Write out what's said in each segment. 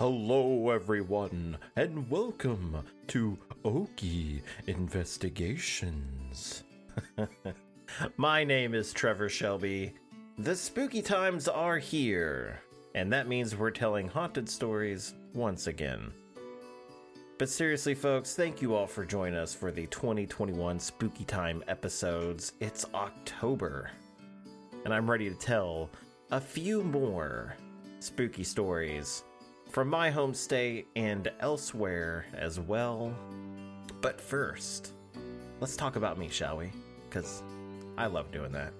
Hello, everyone, and welcome to Okie Investigations. My name is Trevor Shelby. The spooky times are here, and that means we're telling haunted stories once again. But seriously, folks, thank you all for joining us for the 2021 Spooky Time episodes. It's October, and I'm ready to tell a few more spooky stories from my home state and elsewhere as well. But first, let's talk about me, shall we? Because I love doing that.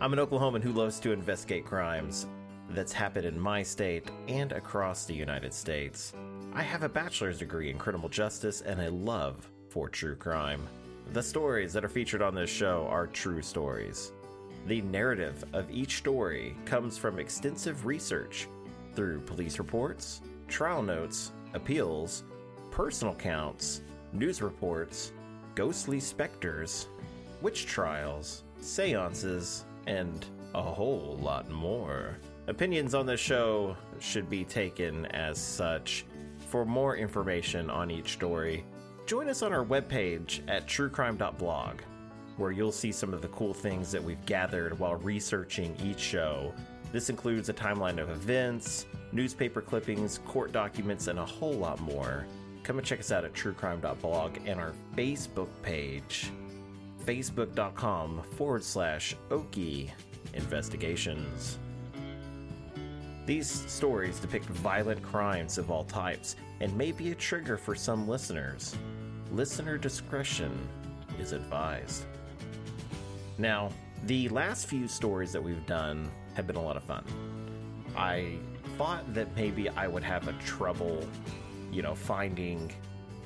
I'm an Oklahoman who loves to investigate crimes that's happened in my state and across the United States. I have a bachelor's degree in criminal justice and a love for true crime. The stories that are featured on this show are true stories. The narrative of each story comes from extensive research through police reports, trial notes, appeals, personal counts, news reports, ghostly specters, witch trials, seances, and a whole lot more. Opinions on this show should be taken as such. For more information on each story, join us on our webpage at truecrime.blog, where you'll see some of the cool things that we've gathered while researching each show. This includes a timeline of events, newspaper clippings, court documents, and a whole lot more. Come and check us out at truecrime.blog and our Facebook page, facebook.com forward slash Okie Investigations. These stories depict violent crimes of all types and may be a trigger for some listeners. Listener discretion is advised. Now, the last few stories that we've done have been a lot of fun. I thought that maybe I would have a trouble, you know, finding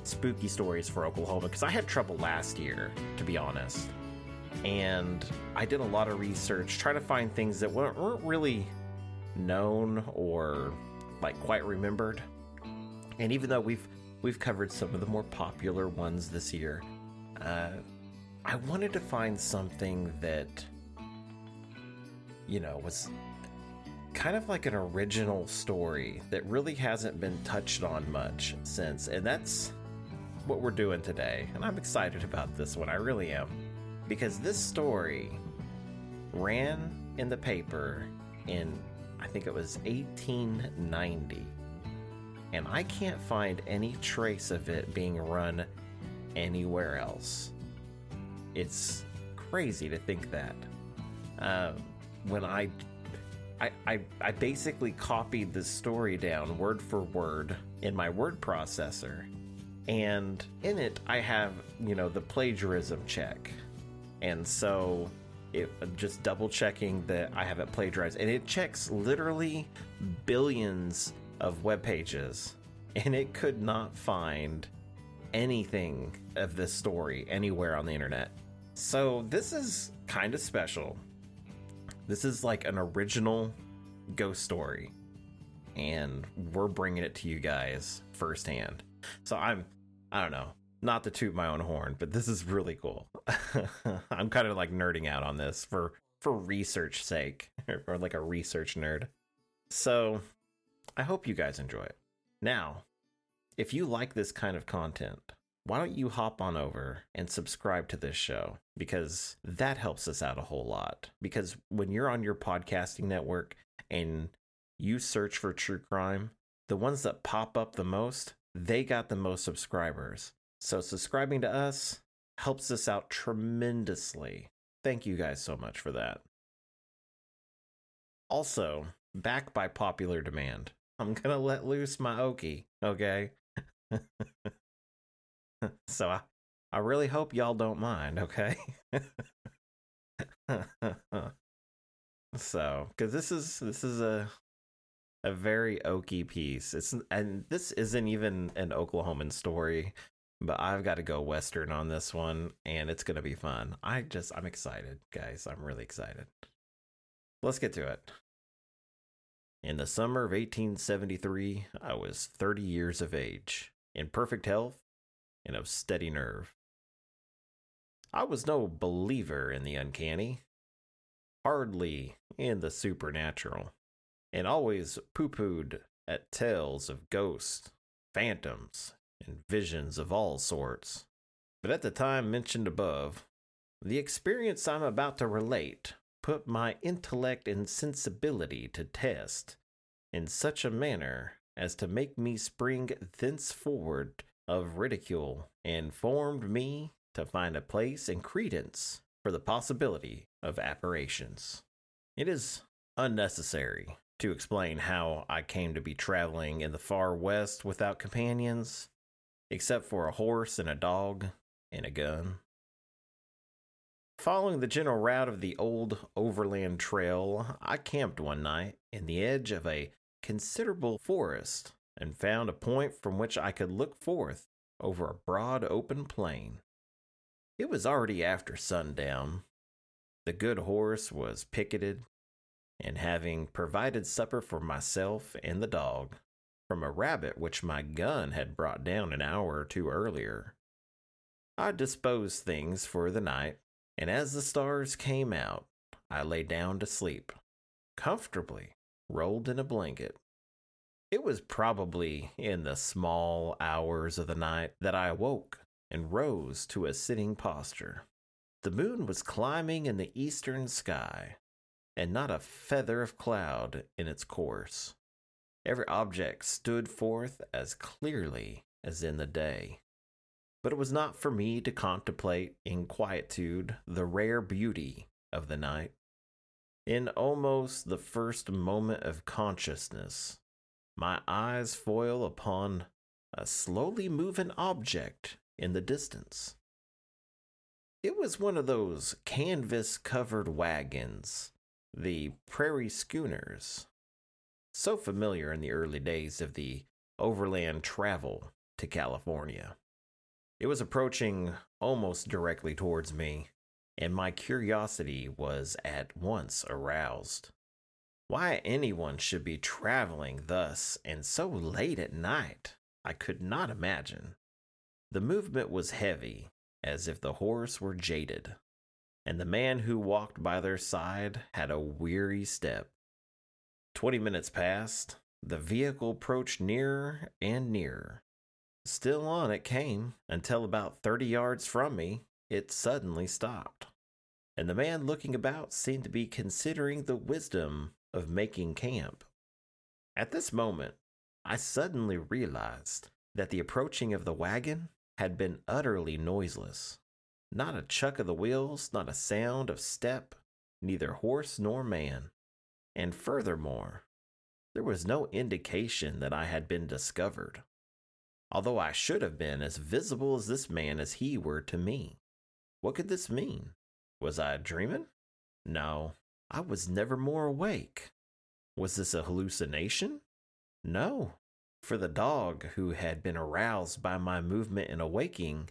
spooky stories for Oklahoma because I had trouble last year, to be honest. And I did a lot of research trying to find things that weren't weren't really known or like quite remembered. And even though we've we've covered some of the more popular ones this year, uh, I wanted to find something that you know was kind of like an original story that really hasn't been touched on much since, and that's what we're doing today. And I'm excited about this one. I really am because this story ran in the paper in I think it was 1890. And I can't find any trace of it being run anywhere else. It's crazy to think that. Uh, when I, I, I, I basically copied the story down word for word in my word processor, and in it I have you know the plagiarism check, and so it just double checking that I haven't plagiarized, and it checks literally billions of web pages, and it could not find anything of this story anywhere on the internet. So this is kind of special. This is like an original ghost story, and we're bringing it to you guys firsthand. So I'm, I don't know, not to toot my own horn, but this is really cool. I'm kind of like nerding out on this for for research sake, or like a research nerd. So I hope you guys enjoy it. Now, if you like this kind of content, why don't you hop on over and subscribe to this show? Because that helps us out a whole lot. Because when you're on your podcasting network and you search for true crime, the ones that pop up the most, they got the most subscribers. So subscribing to us helps us out tremendously. Thank you guys so much for that. Also, back by popular demand, I'm going to let loose my Okie, okay? so I, I really hope y'all don't mind, okay? so, cuz this is this is a a very Okie piece. It's and this isn't even an Oklahoman story, but I've got to go western on this one, and it's gonna be fun. I just I'm excited, guys. I'm really excited. Let's get to it. In the summer of 1873, I was 30 years of age, in perfect health, and of steady nerve. I was no believer in the uncanny, hardly in the supernatural, and always pooh poohed at tales of ghosts, phantoms, and visions of all sorts. But at the time mentioned above, the experience I'm about to relate put my intellect and sensibility to test in such a manner as to make me spring thenceforward of ridicule and formed me to find a place and credence for the possibility of apparitions. It is unnecessary to explain how I came to be traveling in the far west without companions, except for a horse and a dog and a gun. Following the general route of the old overland trail, I camped one night in the edge of a considerable forest and found a point from which I could look forth over a broad open plain. It was already after sundown. The good horse was picketed, and having provided supper for myself and the dog from a rabbit which my gun had brought down an hour or two earlier, I disposed things for the night, and as the stars came out, I lay down to sleep, comfortably rolled in a blanket. It was probably in the small hours of the night that I awoke and rose to a sitting posture. The moon was climbing in the eastern sky, and not a feather of cloud in its course. Every object stood forth as clearly as in the day. But it was not for me to contemplate in quietude the rare beauty of the night. In almost the first moment of consciousness, my eyes foil upon a slowly moving object in the distance. It was one of those canvas covered wagons, the prairie schooners, so familiar in the early days of the overland travel to California. It was approaching almost directly towards me, and my curiosity was at once aroused. Why anyone should be traveling thus and so late at night, I could not imagine. The movement was heavy, as if the horse were jaded, and the man who walked by their side had a weary step. Twenty minutes passed, the vehicle approached nearer and nearer. Still on it came until about thirty yards from me, it suddenly stopped, and the man looking about seemed to be considering the wisdom of making camp. At this moment, I suddenly realized that the approaching of the wagon had been utterly noiseless. Not a chuck of the wheels, not a sound of step, neither horse nor man. And furthermore, there was no indication that I had been discovered, although I should have been as visible as this man as he were to me. What could this mean? Was I dreaming? No, I was never more awake. Was this a hallucination? No, for the dog, who had been aroused by my movement in awaking,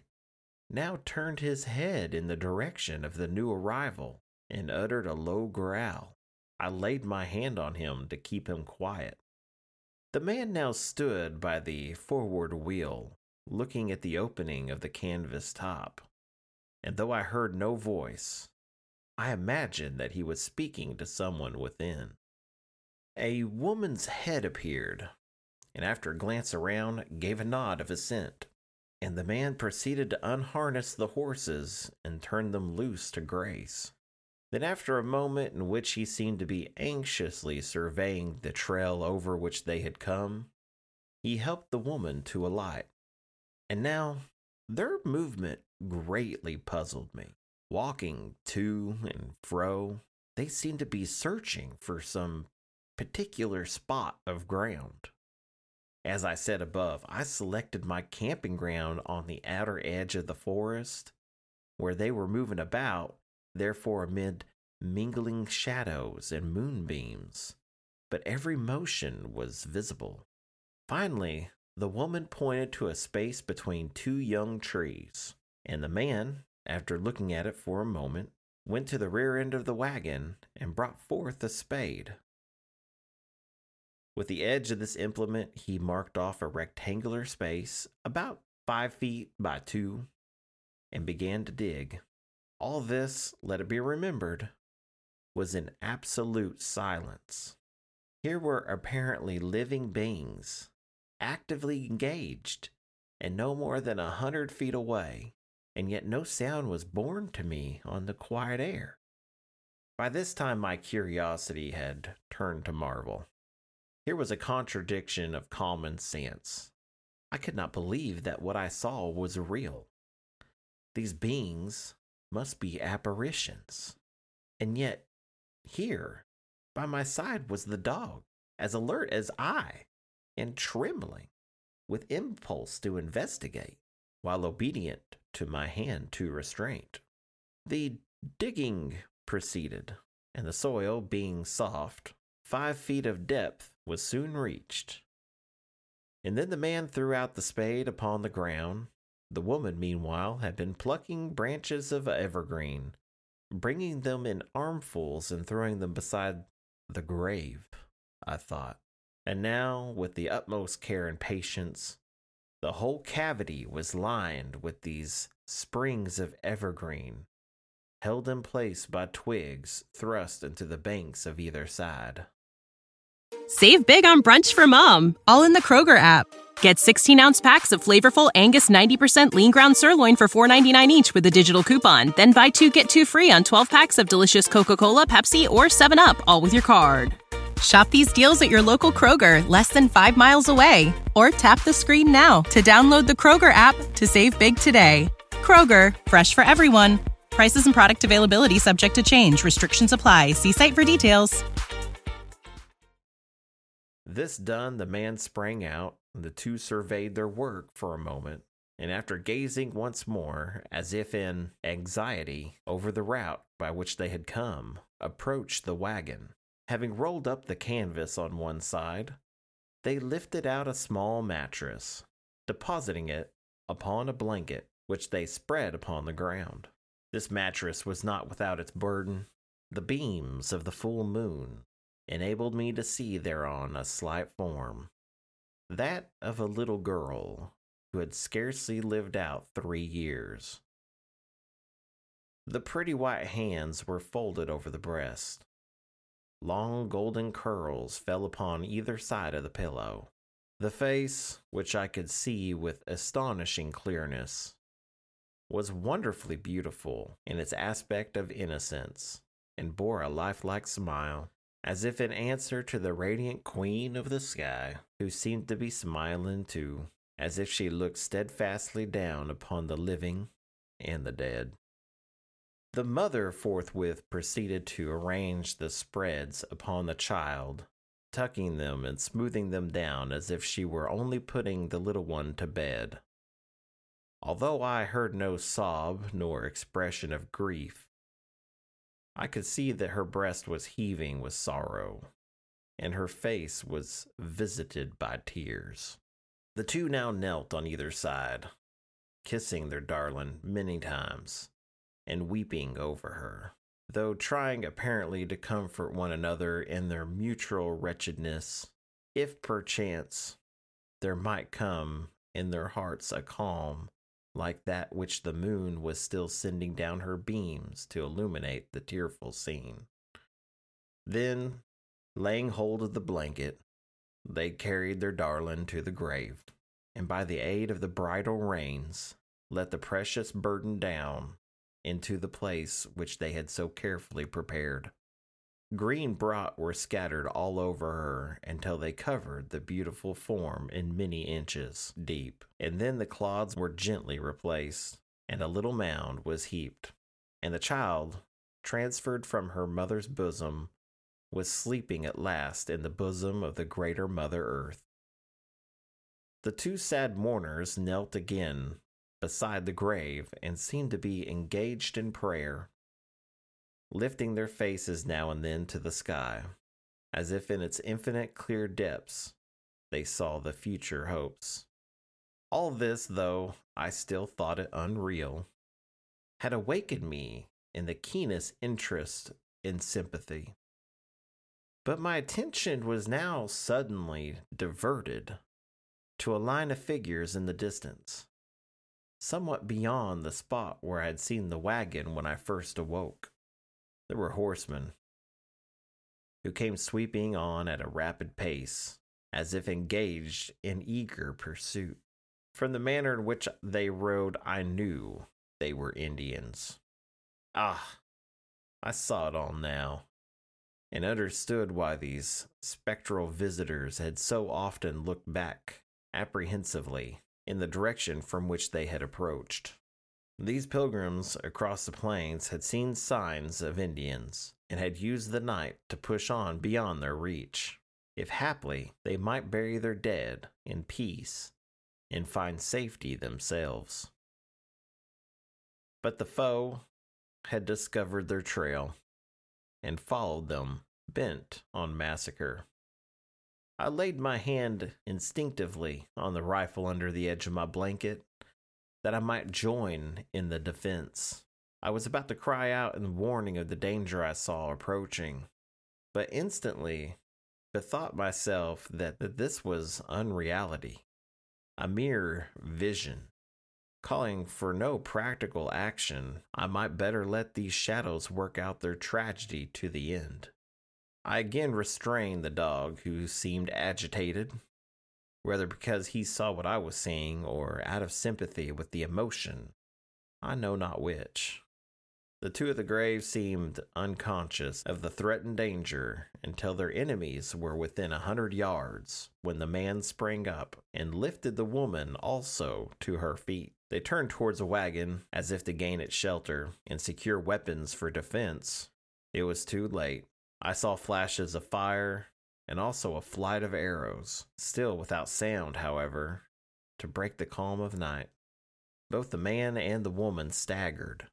now turned his head in the direction of the new arrival and uttered a low growl. I laid my hand on him to keep him quiet. The man now stood by the forward wheel, looking at the opening of the canvas top, and though I heard no voice, I imagined that he was speaking to someone within. A woman's head appeared, and after a glance around, gave a nod of assent. And the man proceeded to unharness the horses and turn them loose to graze. Then, after a moment in which he seemed to be anxiously surveying the trail over which they had come, he helped the woman to alight. And now, their movement greatly puzzled me. Walking to and fro, they seemed to be searching for some particular spot of ground. As I said above, I selected my camping ground on the outer edge of the forest, where they were moving about, therefore amid mingling shadows and moonbeams. but every motion was visible. Finally, the woman pointed to a space between two young trees, and the man, after looking at it for a moment, went to the rear end of the wagon and brought forth a spade. With the edge of this implement, he marked off a rectangular space about five feet by two and began to dig. All this, let it be remembered, was in absolute silence. Here were apparently living beings, actively engaged, and no more than a hundred feet away, and yet no sound was borne to me on the quiet air. By this time, my curiosity had turned to marvel. Here was a contradiction of common sense. I could not believe that what I saw was real. These beings must be apparitions. And yet, here, by my side was the dog, as alert as I, and trembling, with impulse to investigate, while obedient to my hand to restraint. The digging proceeded, and the soil being soft, five feet of depth was soon reached. And then the man threw out the spade upon the ground. The woman, meanwhile, had been plucking branches of evergreen, bringing them in armfuls and throwing them beside the grave, I thought. And now, with the utmost care and patience, the whole cavity was lined with these springs of evergreen, held in place by twigs thrust into the banks of either side. Save big on brunch for mom, all in the Kroger app. Get 16 ounce packs of flavorful Angus 90% lean ground sirloin for $4.99 each with a digital coupon. Then buy two get two free on 12 packs of delicious Coca Cola, Pepsi, or 7UP, all with your card. Shop these deals at your local Kroger, less than five miles away. Or tap the screen now to download the Kroger app to save big today. Kroger, fresh for everyone. Prices and product availability subject to change. Restrictions apply. See site for details. This done, the man sprang out, the two surveyed their work for a moment, and after gazing once more, as if in anxiety, over the route by which they had come, approached the wagon. Having rolled up the canvas on one side, they lifted out a small mattress, depositing it upon a blanket which they spread upon the ground. This mattress was not without its burden. The beams of the full moon enabled me to see thereon a slight form, that of a little girl who had scarcely lived out three years. The pretty white hands were folded over the breast. Long golden curls fell upon either side of the pillow. The face, which I could see with astonishing clearness, was wonderfully beautiful in its aspect of innocence and bore a lifelike smile as if in answer to the radiant queen of the sky, who seemed to be smiling too, as if she looked steadfastly down upon the living and the dead. The mother forthwith proceeded to arrange the spreads upon the child, tucking them and smoothing them down as if she were only putting the little one to bed. Although I heard no sob nor expression of grief, I could see that her breast was heaving with sorrow, and her face was visited by tears. The two now knelt on either side, kissing their darling many times, and weeping over her, though trying apparently to comfort one another in their mutual wretchedness, if perchance there might come in their hearts a calm like that which the moon was still sending down her beams to illuminate the tearful scene. Then, laying hold of the blanket, they carried their darling to the grave, and by the aid of the bridle reins, let the precious burden down into the place which they had so carefully prepared. Green brought were scattered all over her until they covered the beautiful form in many inches deep, and then the clods were gently replaced, and a little mound was heaped, and the child, transferred from her mother's bosom, was sleeping at last in the bosom of the greater Mother Earth. The two sad mourners knelt again beside the grave and seemed to be engaged in prayer lifting their faces now and then to the sky. as if in its infinite clear depths they saw the future hopes. All this, though I still thought it unreal, had awakened me in the keenest interest and sympathy. But my attention was now suddenly diverted to a line of figures in the distance, somewhat beyond the spot where I had seen the wagon when I first awoke. There were horsemen who came sweeping on at a rapid pace, as if engaged in eager pursuit. From the manner in which they rode, I knew they were Indians. Ah, I saw it all now, and understood why these spectral visitors had so often looked back apprehensively in the direction from which they had approached. These pilgrims across the plains had seen signs of Indians and had used the night to push on beyond their reach. If haply they might bury their dead in peace and find safety themselves. But the foe had discovered their trail and followed them, bent on massacre. I laid my hand instinctively on the rifle under the edge of my blanket that I might join in the defense. I was about to cry out in warning of the danger I saw approaching, but instantly bethought myself that, that this was unreality, a mere vision. Calling for no practical action, I might better let these shadows work out their tragedy to the end. I again restrained the dog, who seemed agitated, whether because he saw what I was seeing or out of sympathy with the emotion. I know not which. The two of the graves seemed unconscious of the threatened danger until their enemies were within a hundred yards, when the man sprang up and lifted the woman also to her feet. They turned towards a wagon as if to gain its shelter and secure weapons for defense. It was too late. I saw flashes of fire and also a flight of arrows, still without sound, however, to break the calm of night. Both the man and the woman staggered,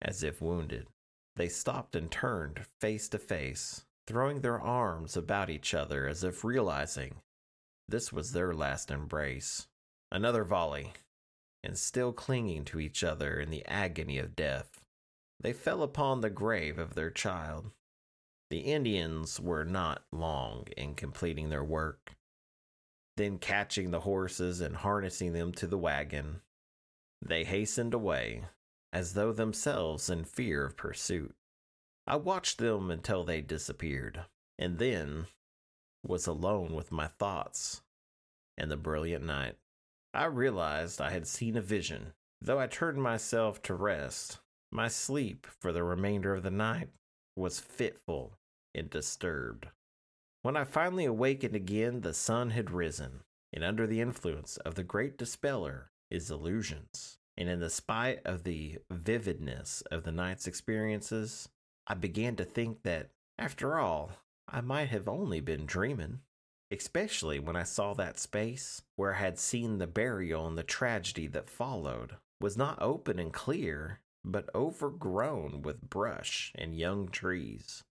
as if wounded. They stopped and turned face to face, throwing their arms about each other as if realizing this was their last embrace. Another volley, and still clinging to each other in the agony of death, they fell upon the grave of their child. The Indians were not long in completing their work. Then, catching the horses and harnessing them to the wagon, they hastened away, as though themselves in fear of pursuit. I watched them until they disappeared, and then was alone with my thoughts and the brilliant night. I realized I had seen a vision. Though I turned myself to rest, my sleep for the remainder of the night was fitful and disturbed. When I finally awakened again, the sun had risen, and under the influence of the great dispeller, his illusions, and in the spite of the vividness of the night's experiences, I began to think that, after all, I might have only been dreaming. Especially when I saw that space where I had seen the burial and the tragedy that followed was not open and clear, but overgrown with brush and young trees.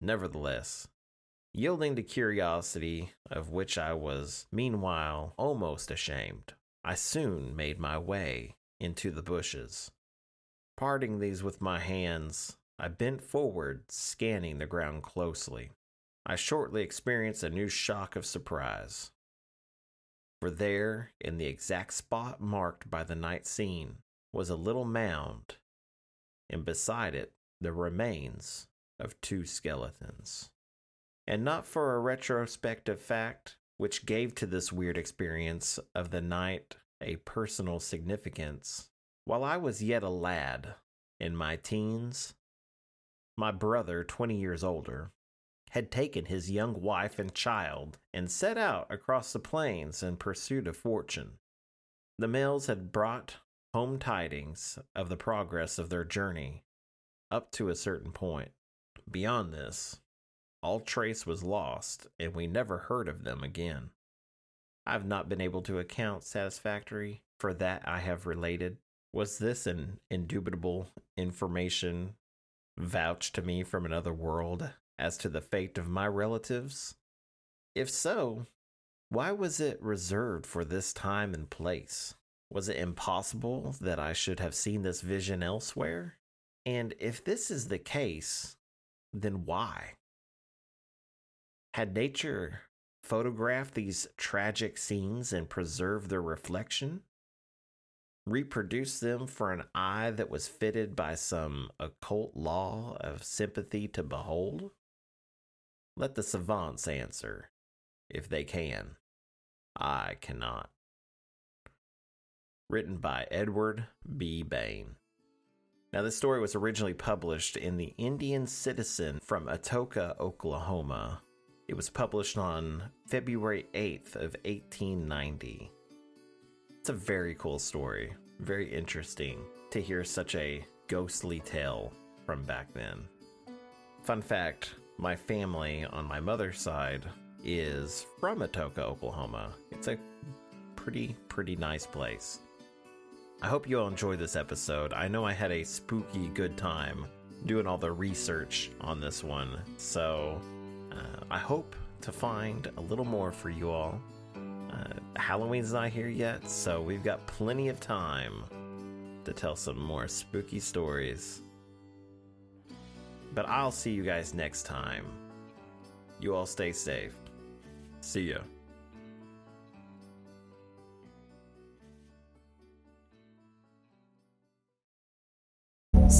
Nevertheless, yielding to curiosity, of which I was meanwhile almost ashamed, I soon made my way into the bushes. Parting these with my hands, I bent forward, scanning the ground closely. I shortly experienced a new shock of surprise. For there, in the exact spot marked by the night scene, was a little mound, and beside it the remains of two skeletons. And not for a retrospective fact, which gave to this weird experience of the night a personal significance. While I was yet a lad, in my teens, my brother, 20 years older, had taken his young wife and child and set out across the plains in pursuit of fortune. The mails had brought home tidings of the progress of their journey up to a certain point. Beyond this, all trace was lost, and we never heard of them again. I have not been able to account satisfactory for that I have related. Was this an indubitable information vouched to me from another world, as to the fate of my relatives? If so, why was it reserved for this time and place? Was it impossible that I should have seen this vision elsewhere? And if this is the case, then why? Had nature photographed these tragic scenes and preserved their reflection? Reproduced them for an eye that was fitted by some occult law of sympathy to behold? Let the savants answer, if they can. I cannot. Written by Edward B. Bain. Now, this story was originally published in the Indian Citizen from Atoka, Oklahoma. It was published on February 8th of 1890. It's a very cool story. Very interesting to hear such a ghostly tale from back then. Fun fact my family on my mother's side is from Atoka, Oklahoma. It's a pretty, pretty nice place. I hope you all enjoyed this episode. I know I had a spooky good time doing all the research on this one, so uh, I hope to find a little more for you all. Uh, Halloween's not here yet, so we've got plenty of time to tell some more spooky stories. But I'll see you guys next time. You all stay safe. See ya.